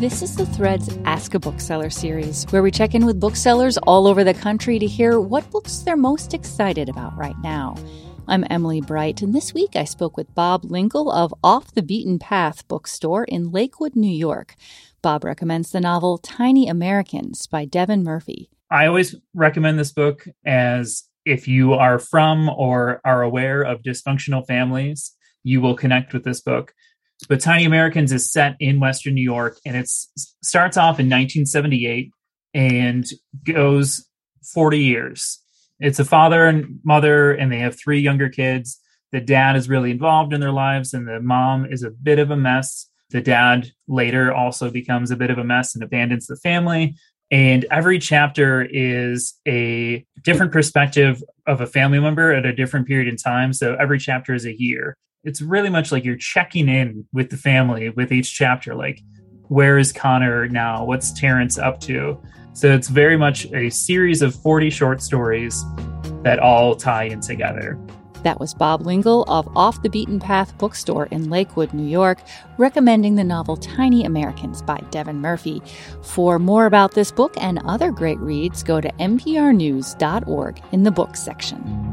This is the Threads Ask a Bookseller series, where we check in with booksellers all over the country to hear what books they're most excited about right now. I'm Emily Bright, and this week I spoke with Bob Lingle of Off the Beaten Path bookstore in Lakewood, New York. Bob recommends the novel Tiny Americans by Devin Murphy. I always recommend this book as if you are from or are aware of dysfunctional families, you will connect with this book. But Tiny Americans is set in Western New York and it starts off in 1978 and goes 40 years. It's a father and mother, and they have three younger kids. The dad is really involved in their lives, and the mom is a bit of a mess. The dad later also becomes a bit of a mess and abandons the family. And every chapter is a different perspective of a family member at a different period in time. So every chapter is a year. It's really much like you're checking in with the family with each chapter. Like, where is Connor now? What's Terrence up to? So it's very much a series of 40 short stories that all tie in together. That was Bob Lingle of Off the Beaten Path Bookstore in Lakewood, New York, recommending the novel Tiny Americans by Devin Murphy. For more about this book and other great reads, go to nprnews.org in the books section.